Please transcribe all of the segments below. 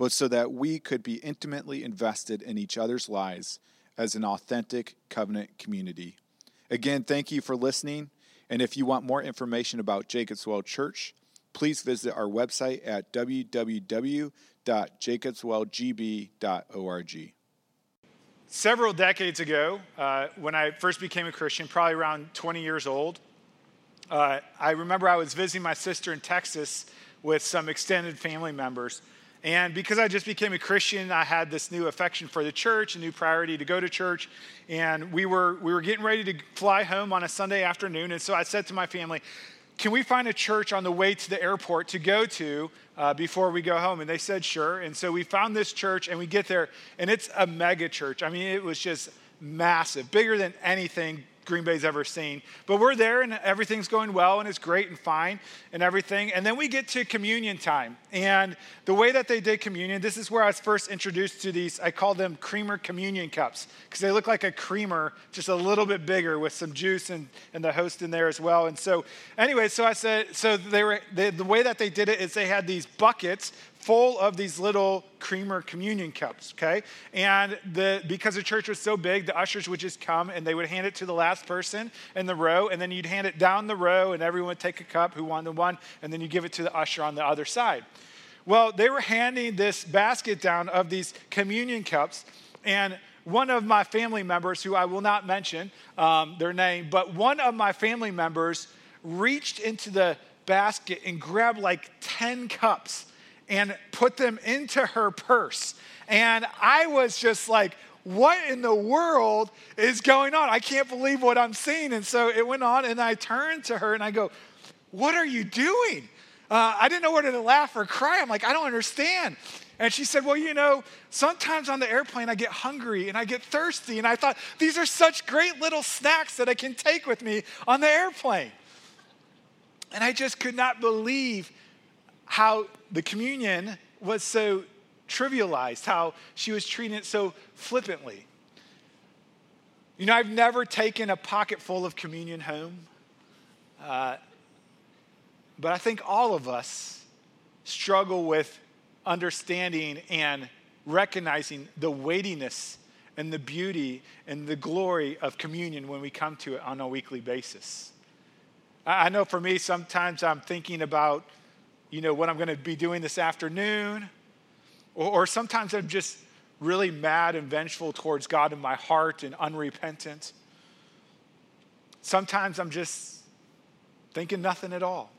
but so that we could be intimately invested in each other's lives as an authentic covenant community. Again, thank you for listening. And if you want more information about Jacobswell Church, please visit our website at www.jacobswellgb.org. Several decades ago, uh, when I first became a Christian, probably around 20 years old, uh, I remember I was visiting my sister in Texas with some extended family members. And because I just became a Christian, I had this new affection for the church, a new priority to go to church. And we were, we were getting ready to fly home on a Sunday afternoon. And so I said to my family, Can we find a church on the way to the airport to go to uh, before we go home? And they said, Sure. And so we found this church and we get there, and it's a mega church. I mean, it was just massive, bigger than anything Green Bay's ever seen. But we're there and everything's going well and it's great and fine and everything. And then we get to communion time. And the way that they did communion, this is where I was first introduced to these, I call them creamer communion cups because they look like a creamer, just a little bit bigger with some juice and, and the host in there as well. And so, anyway, so I said, so they were, they, the way that they did it is they had these buckets full of these little creamer communion cups, okay? And the, because the church was so big, the ushers would just come and they would hand it to the last person in the row, and then you'd hand it down the row, and everyone would take a cup who wanted one, and then you give it to the usher on the other side. Well, they were handing this basket down of these communion cups, and one of my family members, who I will not mention um, their name, but one of my family members reached into the basket and grabbed like 10 cups and put them into her purse. And I was just like, what in the world is going on? I can't believe what I'm seeing. And so it went on, and I turned to her and I go, What are you doing? Uh, I didn't know whether to laugh or cry. I'm like, I don't understand. And she said, Well, you know, sometimes on the airplane I get hungry and I get thirsty. And I thought, these are such great little snacks that I can take with me on the airplane. And I just could not believe how the communion was so trivialized, how she was treating it so flippantly. You know, I've never taken a pocket full of communion home, uh, but I think all of us struggle with understanding and recognizing the weightiness and the beauty and the glory of communion when we come to it on a weekly basis. I know for me, sometimes I'm thinking about you know, what I'm going to be doing this afternoon. Or, or, sometimes I'm just really mad and vengeful towards God in my heart and unrepentant. Sometimes I'm just thinking nothing at all.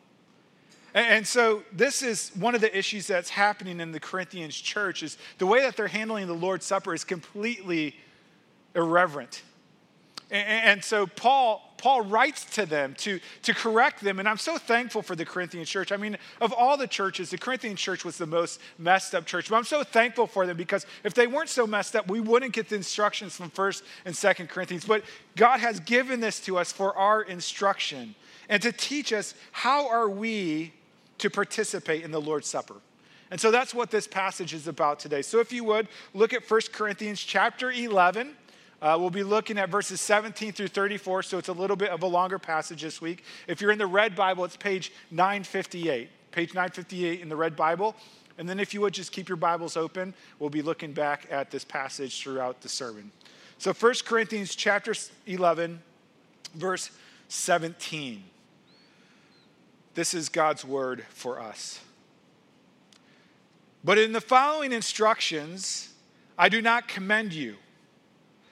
And, and so this is one of the issues that's happening in the Corinthians church is the way that they're handling the Lord's Supper is completely irreverent. And, so Paul Paul writes to them to, to correct them. And I'm so thankful for the Corinthian church. I mean, of all the churches, the Corinthian church was the most messed up church. But I'm so thankful for them because if they weren't so messed up, we wouldn't get the instructions from 1st and 2nd Corinthians. But God has given this to us for our instruction and to teach us how are we to participate in the Lord's Supper. And so that's what this passage is about today. So if you would, look at 1 Corinthians chapter 11 uh, we'll be looking at verses 17 through 34, so it's a little bit of a longer passage this week. If you're in the Red Bible, it's page 958. Page 958 in the Red Bible. And then if you would just keep your Bibles open, we'll be looking back at this passage throughout the sermon. So 1 Corinthians chapter 11, verse 17. This is God's word for us. But in the following instructions, I do not commend you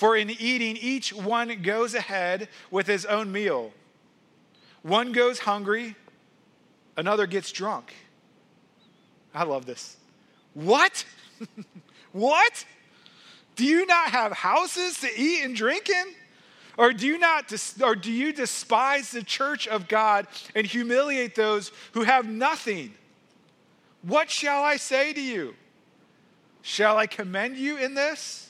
For in eating, each one goes ahead with his own meal. One goes hungry, another gets drunk. I love this. What? what? Do you not have houses to eat and drink in? Or do you not or do you despise the church of God and humiliate those who have nothing? What shall I say to you? Shall I commend you in this?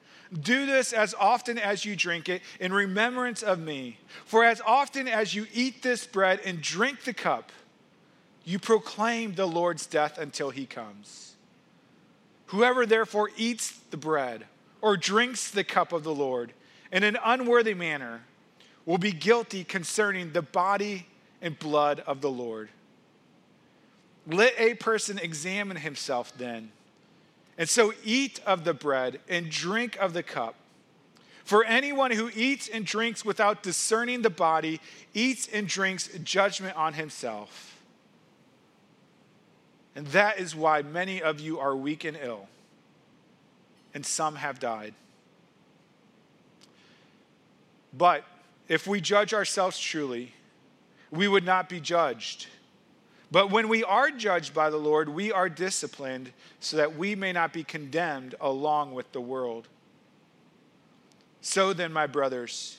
Do this as often as you drink it in remembrance of me. For as often as you eat this bread and drink the cup, you proclaim the Lord's death until he comes. Whoever therefore eats the bread or drinks the cup of the Lord in an unworthy manner will be guilty concerning the body and blood of the Lord. Let a person examine himself then and so eat of the bread and drink of the cup. For anyone who eats and drinks without discerning the body eats and drinks judgment on himself. And that is why many of you are weak and ill, and some have died. But if we judge ourselves truly, we would not be judged. But when we are judged by the Lord, we are disciplined so that we may not be condemned along with the world. So then, my brothers,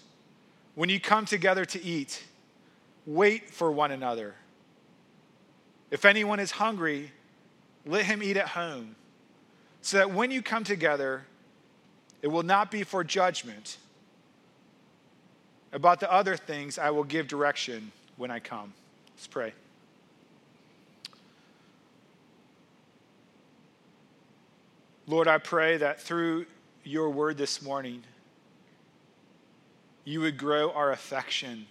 when you come together to eat, wait for one another. If anyone is hungry, let him eat at home, so that when you come together, it will not be for judgment. About the other things, I will give direction when I come. Let's pray. Lord, I pray that through your word this morning, you would grow our affection,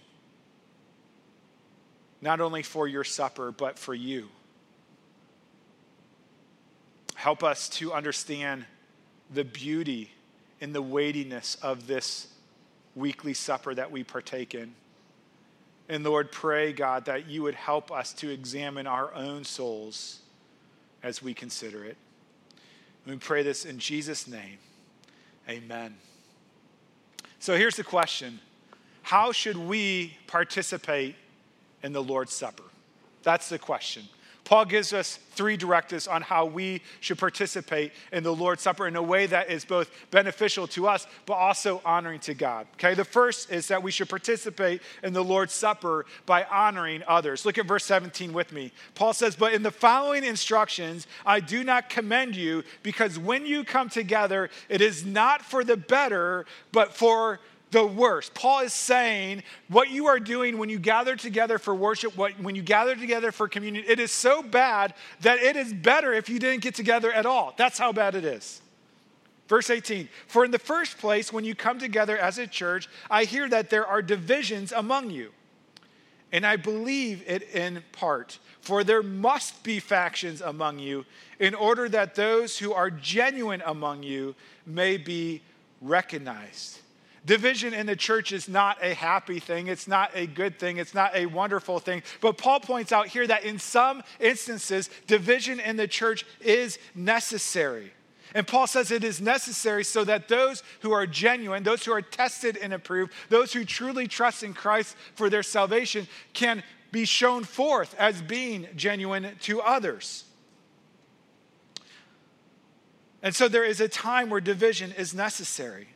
not only for your supper, but for you. Help us to understand the beauty and the weightiness of this weekly supper that we partake in. And Lord, pray, God, that you would help us to examine our own souls as we consider it. We pray this in Jesus' name. Amen. So here's the question How should we participate in the Lord's Supper? That's the question. Paul gives us three directives on how we should participate in the Lord's Supper in a way that is both beneficial to us, but also honoring to God. Okay, the first is that we should participate in the Lord's Supper by honoring others. Look at verse 17 with me. Paul says, But in the following instructions, I do not commend you, because when you come together, it is not for the better, but for the worst. Paul is saying what you are doing when you gather together for worship, what, when you gather together for communion, it is so bad that it is better if you didn't get together at all. That's how bad it is. Verse 18 For in the first place, when you come together as a church, I hear that there are divisions among you. And I believe it in part. For there must be factions among you, in order that those who are genuine among you may be recognized. Division in the church is not a happy thing. It's not a good thing. It's not a wonderful thing. But Paul points out here that in some instances, division in the church is necessary. And Paul says it is necessary so that those who are genuine, those who are tested and approved, those who truly trust in Christ for their salvation can be shown forth as being genuine to others. And so there is a time where division is necessary.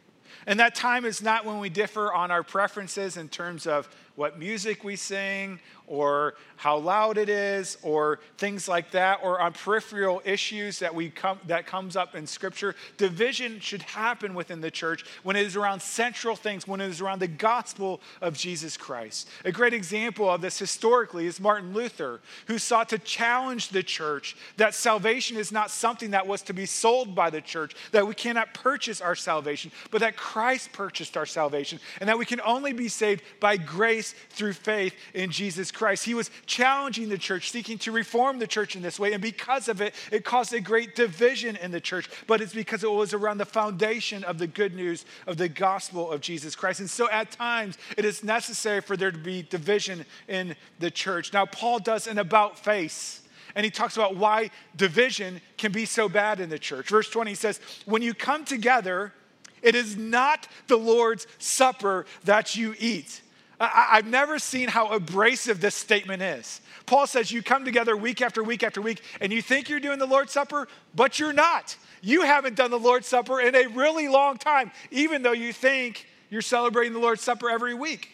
And that time is not when we differ on our preferences in terms of what music we sing or how loud it is or things like that or on peripheral issues that we come that comes up in scripture. Division should happen within the church when it is around central things when it is around the gospel of jesus christ. A great example of this historically is martin luther who sought to challenge the church that salvation is not something that was to be sold by the church that we cannot purchase our salvation but that christ purchased our salvation and that we can only be saved by grace through faith in jesus Christ. He was challenging the church, seeking to reform the church in this way. And because of it, it caused a great division in the church. But it's because it was around the foundation of the good news of the gospel of Jesus Christ. And so at times, it is necessary for there to be division in the church. Now, Paul does an about face and he talks about why division can be so bad in the church. Verse 20 says, When you come together, it is not the Lord's supper that you eat. I, have never seen how abrasive this statement is. Paul says you come together week after week after week and you think you're doing the Lord's Supper, but you're not. You haven't done the Lord's Supper in a really long time, even though you think you're celebrating the Lord's Supper every week.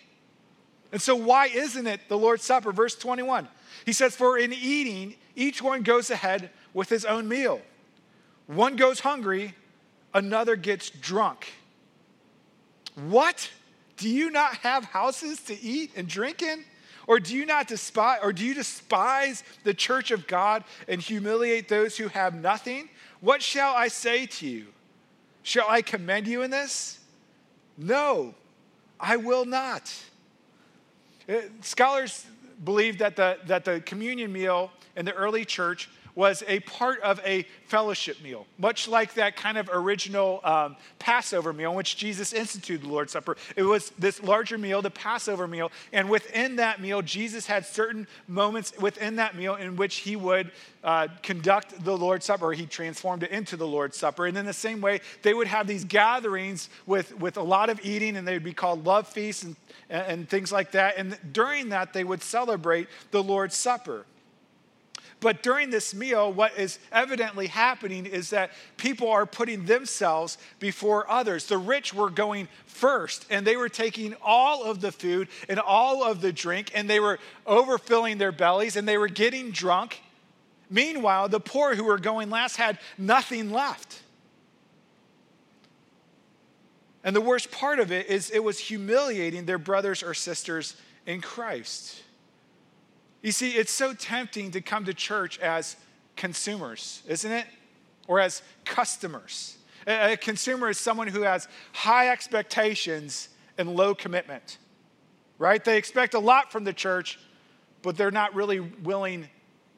And so, why isn't it the Lord's Supper? Verse 21. He says, For in eating, each one goes ahead with his own meal. One goes hungry, another gets drunk. What? Do you not have houses to eat and drink in? Or do you not despise or do you despise the church of God and humiliate those who have nothing? What shall I say to you? Shall I commend you in this? No, I will not. Uh, scholars believe that the, that the communion meal in the early church was a part of a fellowship meal, much like that kind of original um, Passover meal in which Jesus instituted the Lord's Supper. It was this larger meal, the Passover meal, and within that meal, Jesus had certain moments within that meal in which he would uh, conduct the Lord's Supper, or he transformed it into the Lord's Supper. And in the same way, they would have these gatherings with, with a lot of eating, and they would be called love feasts and, and things like that. And during that, they would celebrate the Lord's Supper. But during this meal, what is evidently happening is that people are putting themselves before others. The rich were going first, and they were taking all of the food and all of the drink, and they were overfilling their bellies, and they were getting drunk. Meanwhile, the poor who were going last had nothing left. And the worst part of it is it was humiliating their brothers or sisters in Christ. You see, it's so tempting to come to church as consumers, isn't it? Or as customers. A consumer is someone who has high expectations and low commitment, right? They expect a lot from the church, but they're not really willing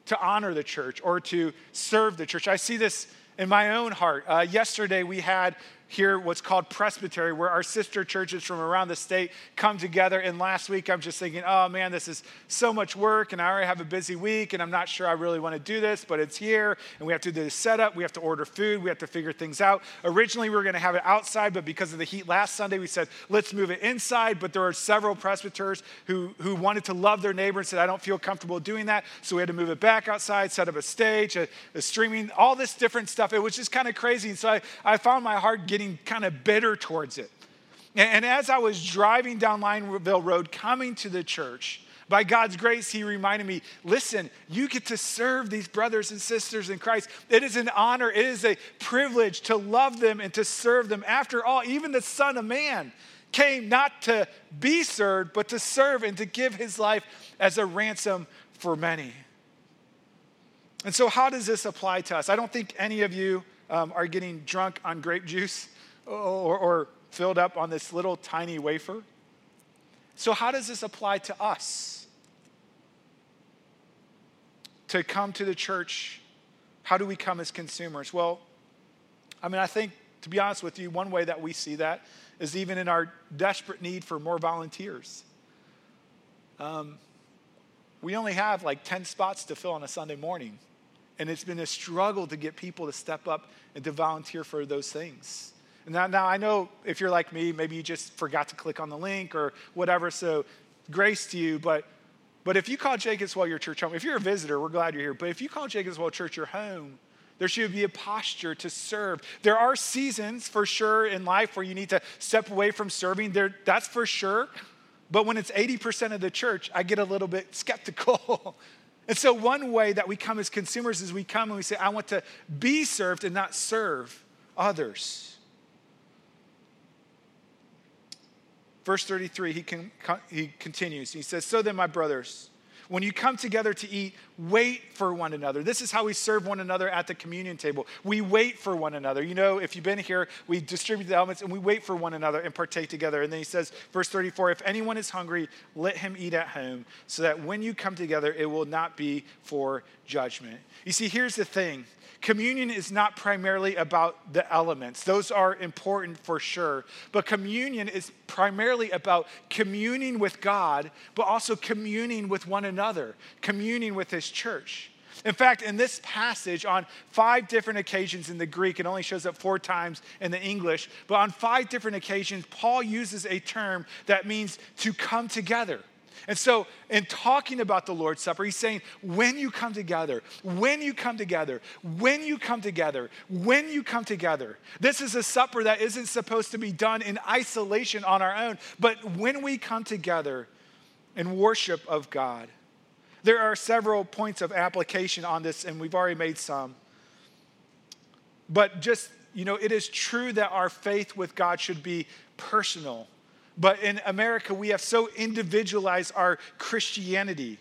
to honor the church or to serve the church. I see this in my own heart. Uh, yesterday, we had here what's called presbytery where our sister churches from around the state come together. And last week i'm just thinking oh man this is so much work and i already have a busy week and i'm not sure i really want to do this but it's here and we have to do the setup we have to order food we have to figure things out. Originally we were going to have it outside but because of the heat last sunday we said let's move it inside but there are several presbyters who, who wanted to love their neighbor and said i don't feel comfortable doing that so we had to move it back outside set up a stage a, a streaming all this different stuff. It was just kind of crazy and so I, I found my heart getting kind of bitter towards it. And, as I was driving down Lineville Road coming to the church, by God's grace, He reminded me listen, you get to serve these brothers and sisters in Christ. It is an honor, it is a privilege to love them and to serve them. After all, even the Son of Man came not to be served, but to serve and to give His life as a ransom for many. And so, how does this apply to us? I don't think any of you um, are getting drunk on grape juice or, or filled up on this little tiny wafer. So, how does this apply to us? To come to the church, how do we come as consumers? Well, I mean, I think, to be honest with you, one way that we see that is even in our desperate need for more volunteers. Um, we only have like 10 spots to fill on a Sunday morning, and it's been a struggle to get people to step up and to volunteer for those things. Now, now, I know if you're like me, maybe you just forgot to click on the link or whatever, so grace to you. But, but if you call Jacob's Well your church home, if you're a visitor, we're glad you're here. But if you call Jacob's Well church your home, there should be a posture to serve. There are seasons for sure in life where you need to step away from serving. There, that's for sure. But when it's 80% of the church, I get a little bit skeptical. and so, one way that we come as consumers is we come and we say, I want to be served and not serve others. Verse 33, he, can, he continues. He says, So then, my brothers, when you come together to eat, wait for one another. This is how we serve one another at the communion table. We wait for one another. You know, if you've been here, we distribute the elements and we wait for one another and partake together. And then he says, verse 34 if anyone is hungry, let him eat at home, so that when you come together, it will not be for judgment. You see, here's the thing communion is not primarily about the elements, those are important for sure. But communion is primarily about communing with God, but also communing with one another, communing with His church. In fact, in this passage, on five different occasions in the Greek, it only shows up four times in the English, but on five different occasions, Paul uses a term that means to come together. And so, in talking about the Lord's Supper, he's saying, when you come together, when you come together, when you come together, when you come together. This is a supper that isn't supposed to be done in isolation on our own, but when we come together in worship of God. There are several points of application on this, and we've already made some. But just, you know, it is true that our faith with God should be personal but in America, we have so individualized our Christianity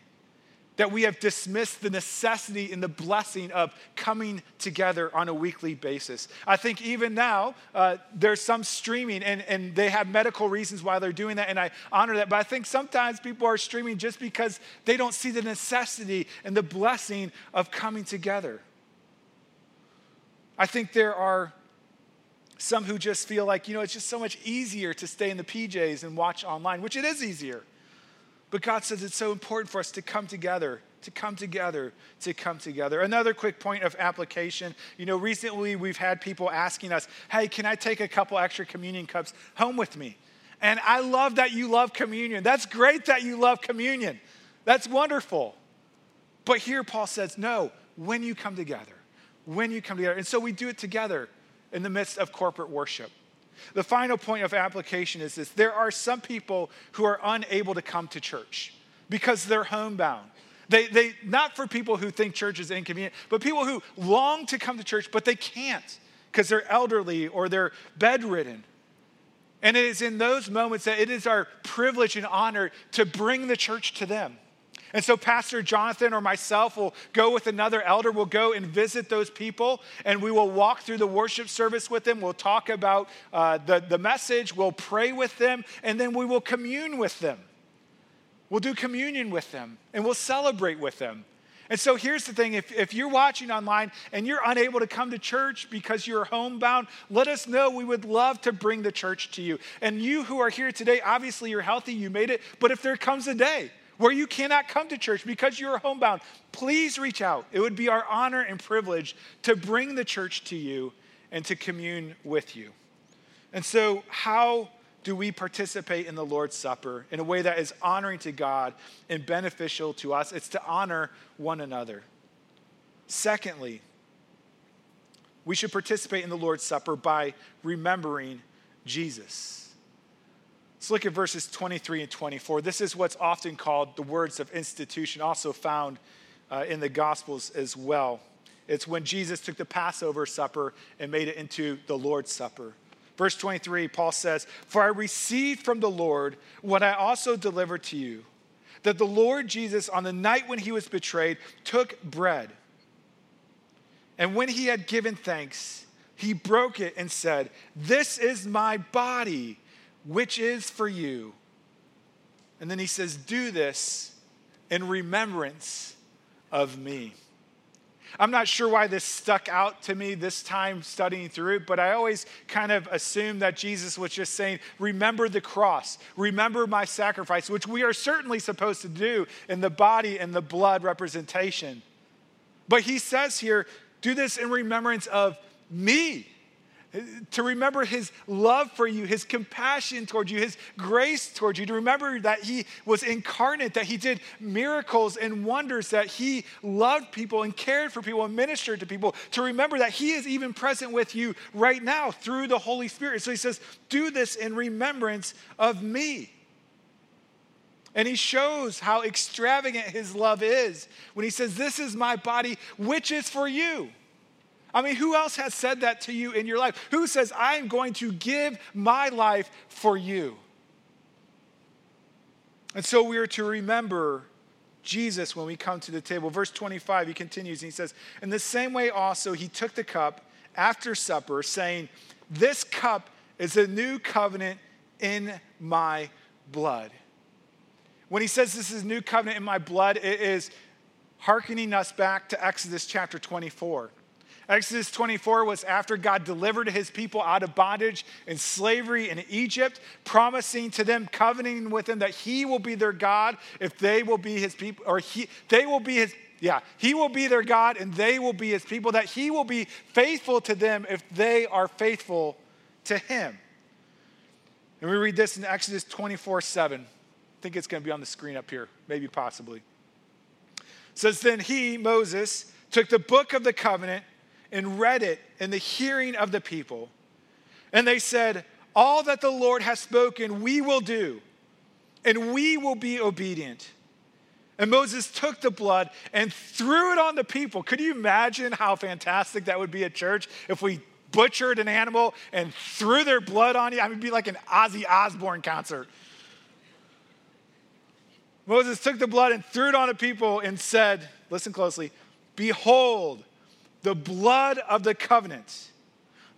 that we have dismissed the necessity and the blessing of coming together on a weekly basis. I think even now, uh, there's some streaming, and, and they have medical reasons why they're doing that, and I honor that. But I think sometimes people are streaming just because they don't see the necessity and the blessing of coming together. I think there are some who just feel like, you know, it's just so much easier to stay in the PJs and watch online, which it is easier. But God says it's so important for us to come together, to come together, to come together. Another quick point of application. You know, recently we've had people asking us, hey, can I take a couple extra communion cups home with me? And I love that you love communion. That's great that you love communion. That's wonderful. But here Paul says, no, when you come together, when you come together. And so we do it together in the midst of corporate worship. The final point of application is this there are some people who are unable to come to church because they're homebound. They, they, not for people who think church is inconvenient, but people who long to come to church, but they can't because they're elderly or they're bedridden. And it is in those moments that it is our privilege and honor to bring the church to them. And so, Pastor Jonathan or myself will go with another elder. We'll go and visit those people and we will walk through the worship service with them. We'll talk about uh, the, the message, we'll pray with them, and then we will commune with them. We'll do communion with them and we'll celebrate with them. And so here's the thing if, if you're watching online and you're unable to come to church because you're homebound, let us know. We would love to bring the church to you. And you who are here today, obviously you're healthy, you made it, but if there comes a day where you cannot come to church because you're homebound, please reach out. It would be our honor and privilege to bring the church to you and to commune with you. And so, how do we participate in the Lord's Supper in a way that is honoring to God and beneficial to us? It's to honor one another. Secondly, we should participate in the Lord's Supper by remembering Jesus. Let's look at verses 23 and 24. This is what's often called the words of institution, also found uh, in the Gospels as well. It's when Jesus took the Passover supper and made it into the Lord's Supper. Verse 23, Paul says, For I received from the Lord what I also delivered to you that the Lord Jesus, on the night when he was betrayed, took bread. And when he had given thanks, he broke it and said, This is my body which is for you. And then he says, Do this in remembrance of me. I'm not sure why this stuck out to me this time studying through it, but I always kind of assumed that Jesus was just saying, Remember the cross, remember my sacrifice, which we are certainly supposed to do in the body and the blood representation. But he says here, Do this in remembrance of me to remember his love for you, his compassion towards you, his grace towards you, to remember that he was incarnate, that he did miracles and wonders, that he loved people and cared for people and ministered to people, to remember that he is even present with you right now through the Holy Spirit. So he says, Do this in remembrance of me. And he shows how extravagant his love is when he says, This is my body, which is for you. I mean, who else has said that to you in your life? Who says, I'm going to give my life for you? And so we are to remember Jesus when we come to the table. Verse 25, he continues and he says, In the same way also, he took the cup after supper, saying, This cup is a new covenant in my blood. When he says this is a new covenant in my blood, it is hearkening us back to Exodus chapter 24. Exodus 24 was after God delivered his people out of bondage and slavery in Egypt, promising to them, covenanting with them that he will be their God if they will be his people, or he, they will be his, yeah, he will be their God and they will be his people, that he will be faithful to them if they are faithful to him. And we read this in Exodus 24 7. I think it's going to be on the screen up here, maybe possibly. It says, Then he, Moses, took the book of the covenant and read it in the hearing of the people. And they said, All that the Lord has spoken, we will do, and we will be obedient. And Moses took the blood and threw it on the people. Could you imagine how fantastic that would be at church if we butchered an animal and threw their blood on you? I mean, be like an Ozzy Osbourne concert. Moses took the blood and threw it on the people and said, Listen closely, Behold, the blood of the covenant,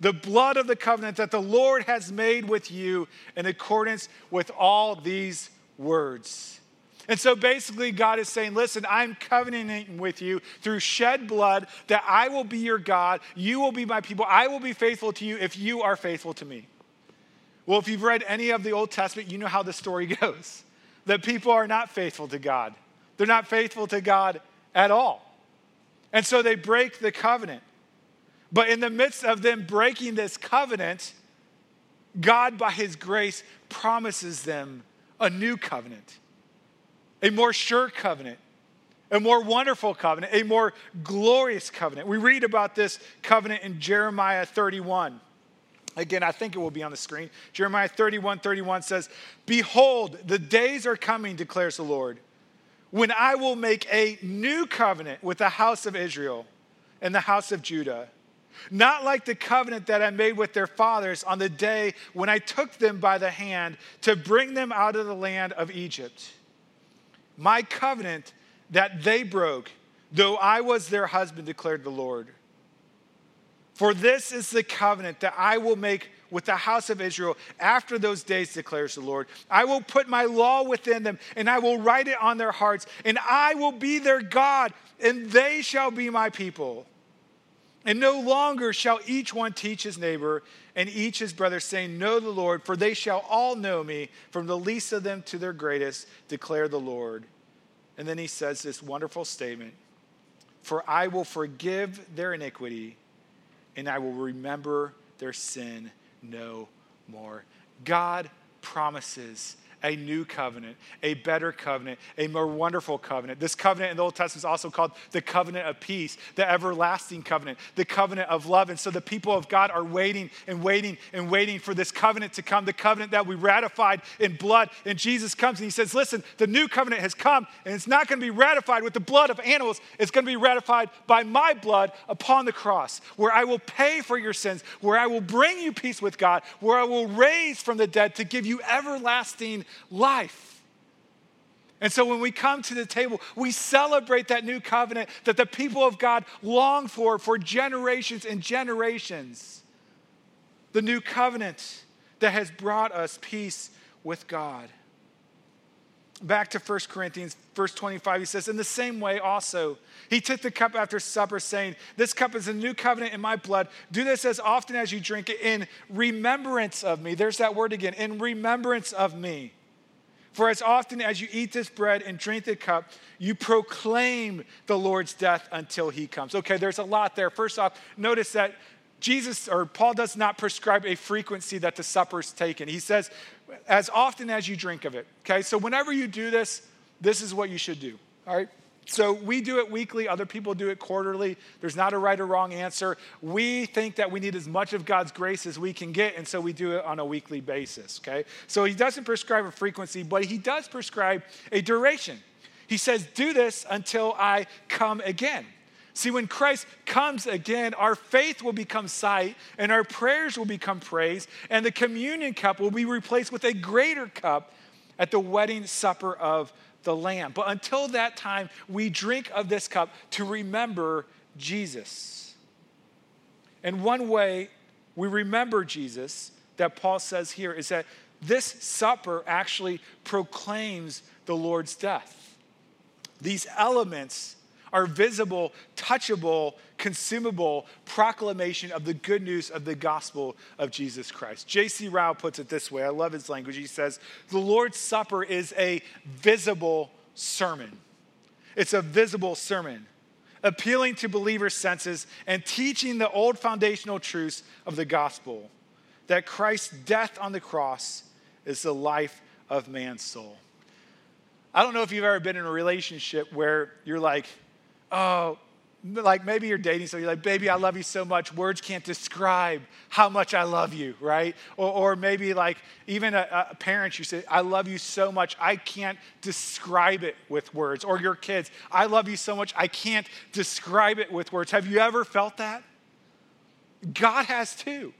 the blood of the covenant that the Lord has made with you in accordance with all these words. And so basically, God is saying, Listen, I'm covenanting with you through shed blood that I will be your God. You will be my people. I will be faithful to you if you are faithful to me. Well, if you've read any of the Old Testament, you know how the story goes that people are not faithful to God. They're not faithful to God at all. And so they break the covenant. But in the midst of them breaking this covenant, God, by his grace, promises them a new covenant, a more sure covenant, a more wonderful covenant, a more glorious covenant. We read about this covenant in Jeremiah 31. Again, I think it will be on the screen. Jeremiah 31 31 says, Behold, the days are coming, declares the Lord when I will make a new covenant with the house of Israel and the house of Judah. Not like the covenant that I made with their fathers on the day when I took them by the hand to bring them out of the land of Egypt. My covenant that they broke, though I was their husband, declared the Lord. For this is the covenant that I will make with the house of Israel after those days, declares the Lord. I will put my law within them, and I will write it on their hearts, and I will be their God, and they shall be my people. And no longer shall each one teach his neighbor and each his brother, saying, Know the Lord, for they shall all know me, from the least of them to their greatest, declare the Lord. And then he says this wonderful statement For I will forgive their iniquity, and I will remember their sin no more. God promises a new covenant, a better covenant, a more wonderful covenant. This covenant in the Old Testament is also called the covenant of peace, the everlasting covenant, the covenant of love. And so the people of God are waiting and waiting and waiting for this covenant to come, the covenant that we ratified in blood. And Jesus comes and he says, Listen, the new covenant has come, and it's not going to be ratified with the blood of animals, it's going to be ratified by my blood upon the cross, where I will pay for your sins, where I will bring you peace with God, where I will raise from the dead to give you everlasting life. And so when we come to the table, we celebrate that new covenant that the people of God long for for generations and generations. The new covenant that has brought us peace with God. Back to 1 Corinthians, verse 25, he says, In the same way also, he took the cup after supper, saying, This cup is a new covenant in my blood. Do this as often as you drink it in remembrance of me. There's that word again, in remembrance of me. For as often as you eat this bread and drink the cup, you proclaim the Lord's death until he comes. Okay, there's a lot there. First off, notice that Jesus or Paul does not prescribe a frequency that the supper is taken. He says, as often as you drink of it. Okay, so whenever you do this, this is what you should do. All right, So we do it weekly, other people do it quarterly. There's not a right or wrong answer. We think that we need as much of God's grace as we can get, and so we do it on a weekly basis, okay? So he doesn't prescribe a frequency, but he does prescribe a duration. He says, Do this until I come again. See, when Christ comes again, our faith will become sight, and our prayers will become praise, and the communion cup will be replaced with a greater cup at the wedding supper of the Lamb. But until that time, we drink of this cup to remember Jesus. And one way we remember Jesus that Paul says here is that this supper actually proclaims the Lord's death. These elements are visible, touchable, consumable proclamation of the good news of the gospel of Jesus Christ. J.C. Ryle puts it this way I love his language. He says, The Lord's Supper is a visible sermon. It's a visible sermon, appealing to believers' senses and teaching the old foundational truths of the gospel that Christ's death on the cross is the life of man's soul. I don't know if you've ever been in a relationship where you're like, oh, like maybe you're dating so you're like, baby, I love you so much. Words can't describe how much I love you, right? Or, or maybe like even a, a, parent, you say, I love you so much, I can't describe it with words. Or your kids, I love you so much, I can't describe it with words. Have you ever felt that? God has too.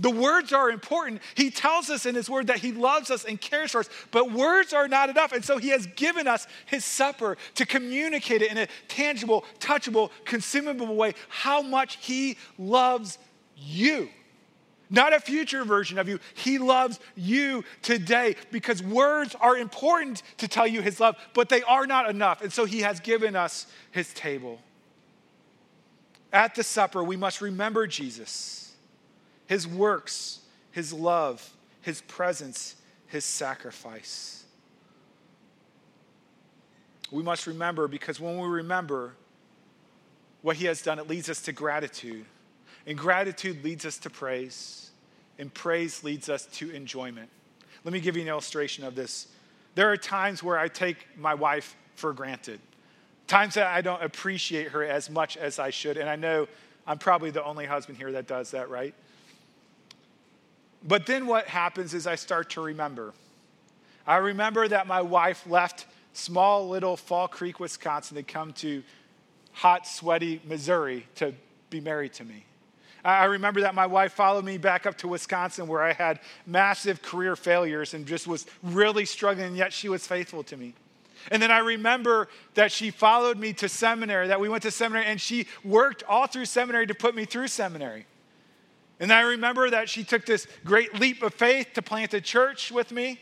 The words are important. He tells us in His Word that He loves us and cares for us, but words are not enough. And so He has given us His supper to communicate it in a tangible, touchable, consumable way how much He loves you. Not a future version of you. He loves you today because words are important to tell you His love, but they are not enough. And so He has given us His table. At the supper, we must remember Jesus his works, his love, his presence, his sacrifice. We must remember because when we remember what he has done, it leads us to gratitude. And gratitude leads us to praise. And praise leads us to enjoyment. Let me give you an illustration of this. There are times where I take my wife for granted, times that I don't appreciate her as much as I should. And I know I'm probably the only husband here that does that, right? But then what happens is I start to remember. I remember that my wife left small little Fall Creek, Wisconsin to come to hot, sweaty Missouri to be married to me. I remember that my wife followed me back up to Wisconsin where I had massive career failures and just was really struggling, and yet she was faithful to me. And then I remember that she followed me to seminary, that we went to seminary, and she worked all through seminary to put me through seminary. And I remember that she took this great leap of faith to plant a church with me.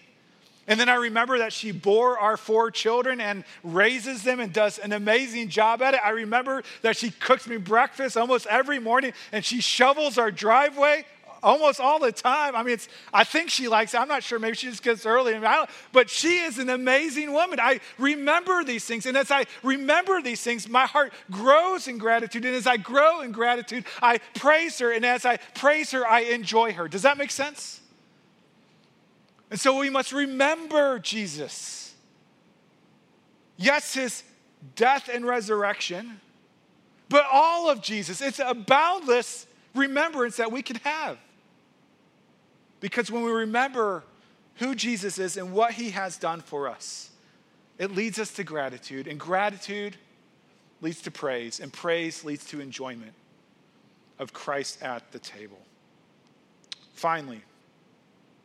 And then I remember that she bore our four children and raises them and does an amazing job at it. I remember that she cooks me breakfast almost every morning and she shovels our driveway almost all the time. I mean, it's, I think she likes it. I'm not sure. Maybe she just gets early. But she is an amazing woman. I remember these things. And as I remember these things, my heart grows in gratitude. And as I grow in gratitude, I praise her. And as I praise her, I enjoy her. Does that make sense? And so we must remember Jesus. Yes, his death and resurrection, but all of Jesus. It's a boundless remembrance that we can have. Because when we remember who Jesus is and what he has done for us, it leads us to gratitude, and gratitude leads to praise, and praise leads to enjoyment of Christ at the table. Finally,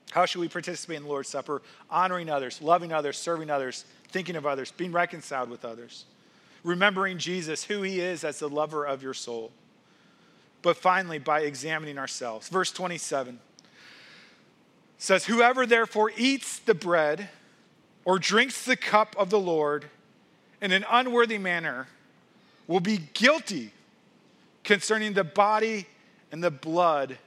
how should we participate in the Lord's Supper? Honoring others, loving others, serving others, thinking of others, being reconciled with others, remembering Jesus, who he is as the lover of your soul. But finally, by examining ourselves. Verse 27 says, Whoever therefore eats the bread or drinks the cup of the Lord in an unworthy manner will be guilty concerning the body and the blood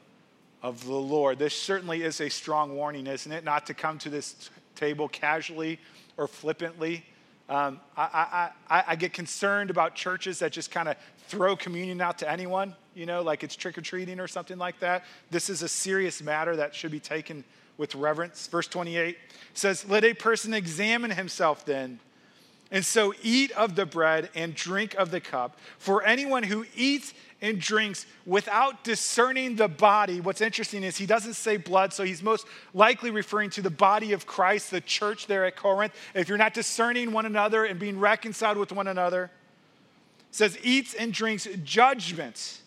of the Lord. This certainly is a strong warning, isn't it? Not to come to this table casually or flippantly. Um, I, I, I, I get concerned about churches that just kind of throw communion out to anyone, you know, like it's trick or treating or something like that. This is a serious matter that should be taken with reverence. Verse 28 says, Let a person examine himself then, And so eat of the bread and drink of the cup. For anyone who eats and drinks without discerning the body, what's interesting is he doesn't say blood, so he's most likely referring to the body of Christ, the church there at Corinth. If you're not discerning one another and being reconciled with one another, says eats and drinks judgment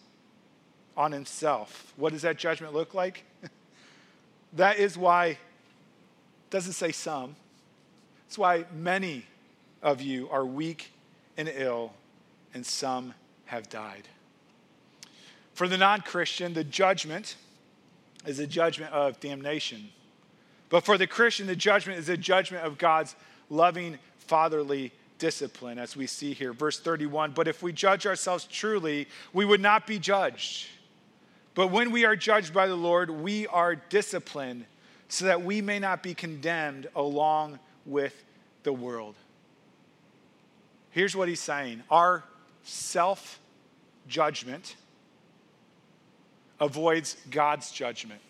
on himself. What does that judgment look like? that is why it doesn't say some. It's why many of you are weak and ill, and some have died. For the non Christian, the judgment is a judgment of damnation. But for the Christian, the judgment is a judgment of God's loving, fatherly discipline, as we see here. Verse 31 But if we judge ourselves truly, we would not be judged. But when we are judged by the Lord, we are disciplined so that we may not be condemned along with the world. Here's what he's saying our self judgment avoids God's judgment.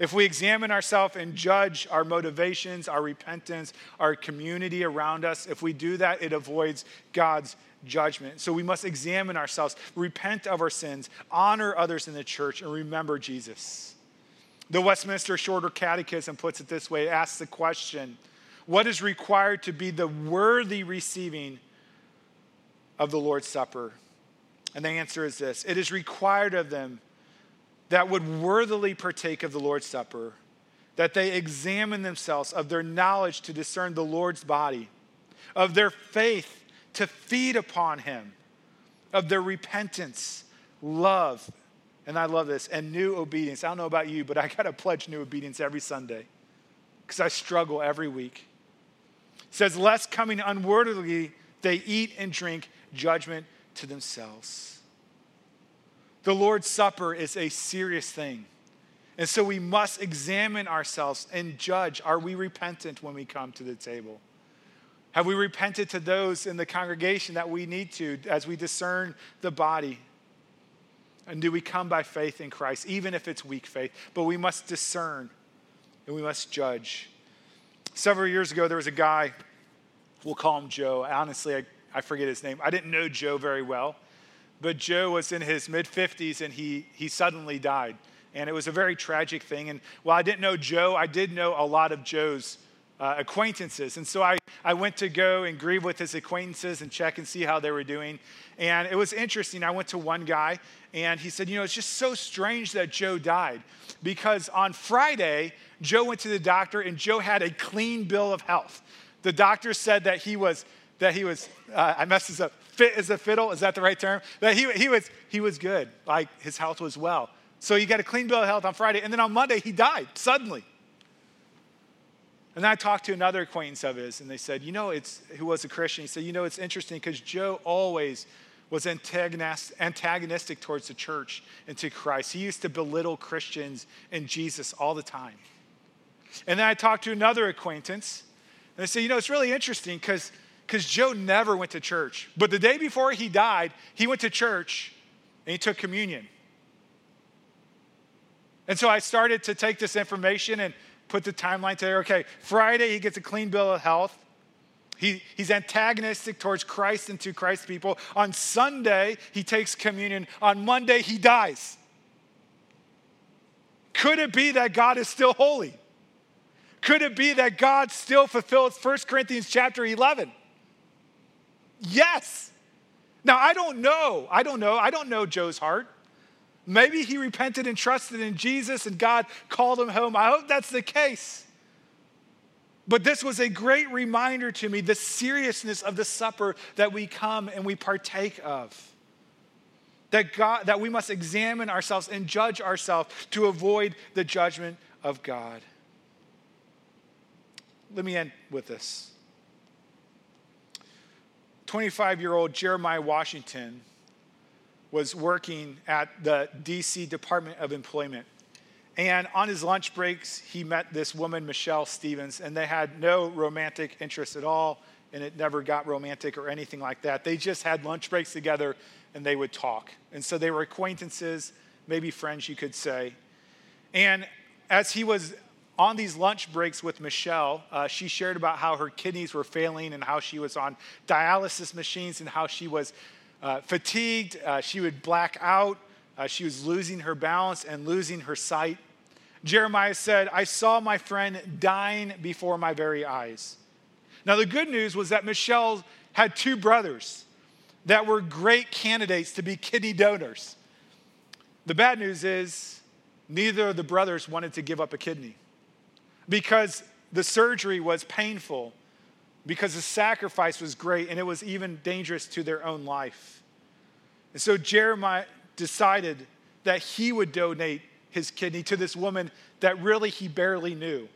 If we examine ourselves and judge our motivations, our repentance, our community around us, if we do that, it avoids God's judgment. So we must examine ourselves, repent of our sins, honor others in the church, and remember Jesus. The Westminster Shorter Catechism puts it this way it asks the question what is required to be the worthy receiving of the Lord's Supper? And the answer is this it is required of them that would worthily partake of the Lord's Supper, that they examine themselves of their knowledge to discern the Lord's body, of their faith to feed upon Him, of their repentance, love, and I love this, and new obedience. I don't know about you, but I got to pledge new obedience every Sunday because I struggle every week says, Lest coming unworthily, they eat and drink judgment to themselves. The Lord's Supper is a serious thing. And so we must examine ourselves and judge are we repentant when we come to the table? Have we repented to those in the congregation that we need to as we discern the body? And do we come by faith in Christ, even if it's weak faith? But we must discern and we must judge. Several years ago, there was a guy, we'll call him Joe. Honestly, I, I forget his name. I didn't know Joe very well, but Joe was in his mid 50s and he, he suddenly died. And it was a very tragic thing. And while I didn't know Joe, I did know a lot of Joe's uh, acquaintances. And so I, I went to go and grieve with his acquaintances and check and see how they were doing. And it was interesting. I went to one guy and he said, You know, it's just so strange that Joe died because on Friday, Joe went to the doctor and Joe had a clean bill of health. The doctor said that he was, that he was, uh, I messed this up, fit as a fiddle, is that the right term? That he, he, was, he was good, like his health was well. So he got a clean bill of health on Friday, and then on Monday he died suddenly. And then I talked to another acquaintance of his, and they said, you know, it's who was a Christian. He said, you know, it's interesting because Joe always was antagonistic towards the church and to Christ. He used to belittle Christians and Jesus all the time. And then I talked to another acquaintance, and I said, you know, it's really interesting because because Joe never went to church. But the day before he died, he went to church and he took communion. And so I started to take this information and put the timeline together. Okay, Friday he gets a clean bill of health. He, he's antagonistic towards Christ and to Christ's people. On Sunday, he takes communion. On Monday, he dies. Could it be that God is still holy? Could it be that God still fulfills 1 Corinthians chapter 11? Yes. Now, I don't know. I don't know. I don't know Joe's heart. Maybe he repented and trusted in Jesus and God called him home. I hope that's the case. But this was a great reminder to me the seriousness of the supper that we come and we partake of. That, God, that we must examine ourselves and judge ourselves to avoid the judgment of God let me end with this. 25 year old Jeremiah Washington was working at the DC Department of Employment. And on his lunch breaks, he met this woman, Michelle Stevens, and they had no romantic interest at all, and it never got romantic or anything like that. They just had lunch breaks together and they would talk. And so they were acquaintances, maybe friends, you could say. And as he was on these lunch breaks with Michelle, uh, she shared about how her kidneys were failing and how she was on dialysis machines and how she was uh, fatigued. Uh, she would black out. Uh, she was losing her balance and losing her sight. Jeremiah said, I saw my friend dying before my very eyes. Now, the good news was that Michelle had two brothers that were great candidates to be kidney donors. The bad news is, neither of the brothers wanted to give up a kidney because the surgery was painful, because the sacrifice was great, and it was even dangerous to their own life. And so Jeremiah decided that he would donate his kidney to this woman that really he barely knew.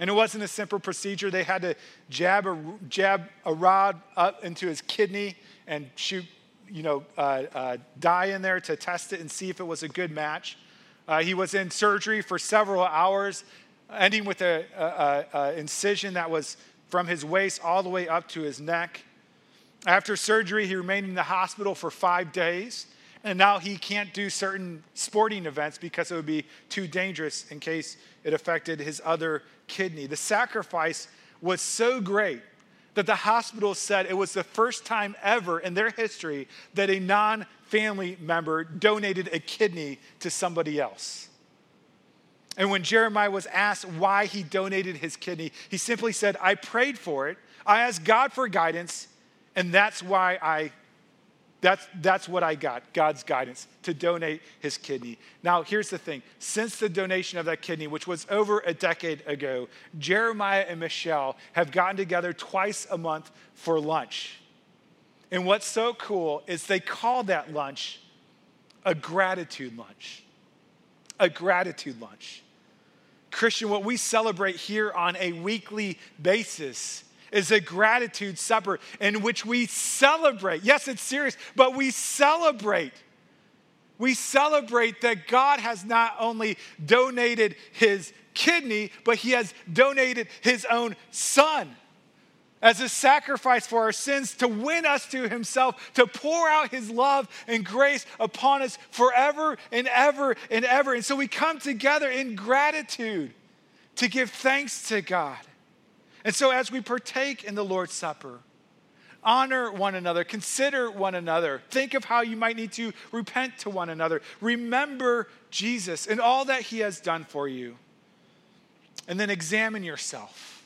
And it wasn't a simple procedure. They had to jab a, jab a rod up into his kidney and shoot, you know, uh, uh, dye in there to test it and see if it was a good match. Uh, he was in surgery for several hours, ending with an incision that was from his waist all the way up to his neck. After surgery, he remained in the hospital for five days. And now he can't do certain sporting events because it would be too dangerous in case it affected his other kidney. The sacrifice was so great that the hospital said it was the first time ever in their history that a non family member donated a kidney to somebody else. And when Jeremiah was asked why he donated his kidney, he simply said, I prayed for it, I asked God for guidance, and that's why I that's, that's what I got God's guidance to donate his kidney. Now, here's the thing since the donation of that kidney, which was over a decade ago, Jeremiah and Michelle have gotten together twice a month for lunch. And what's so cool is they call that lunch a gratitude lunch. A gratitude lunch. Christian, what we celebrate here on a weekly basis is a gratitude supper in which we celebrate. Yes, it's serious, but we celebrate. We celebrate that God has not only donated his kidney, but he has donated his own son as a sacrifice for our sins to win us to himself, to pour out his love and grace upon us forever and ever and ever. And so we come together in gratitude to give thanks to God. And so, as we partake in the Lord's Supper, honor one another, consider one another, think of how you might need to repent to one another. Remember Jesus and all that he has done for you. And then examine yourself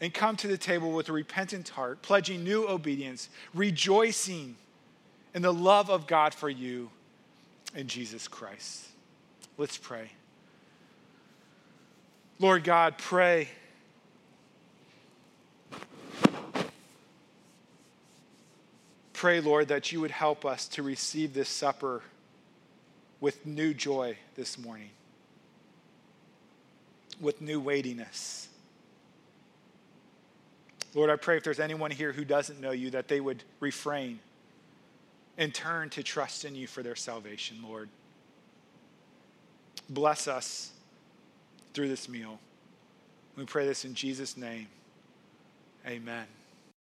and come to the table with a repentant heart, pledging new obedience, rejoicing in the love of God for you in Jesus Christ. Let's pray. Lord God, pray. Pray, Lord, that you would help us to receive this supper with new joy this morning, with new weightiness. Lord, I pray if there's anyone here who doesn't know you, that they would refrain and turn to trust in you for their salvation, Lord. Bless us through this meal. We pray this in Jesus' name. Amen.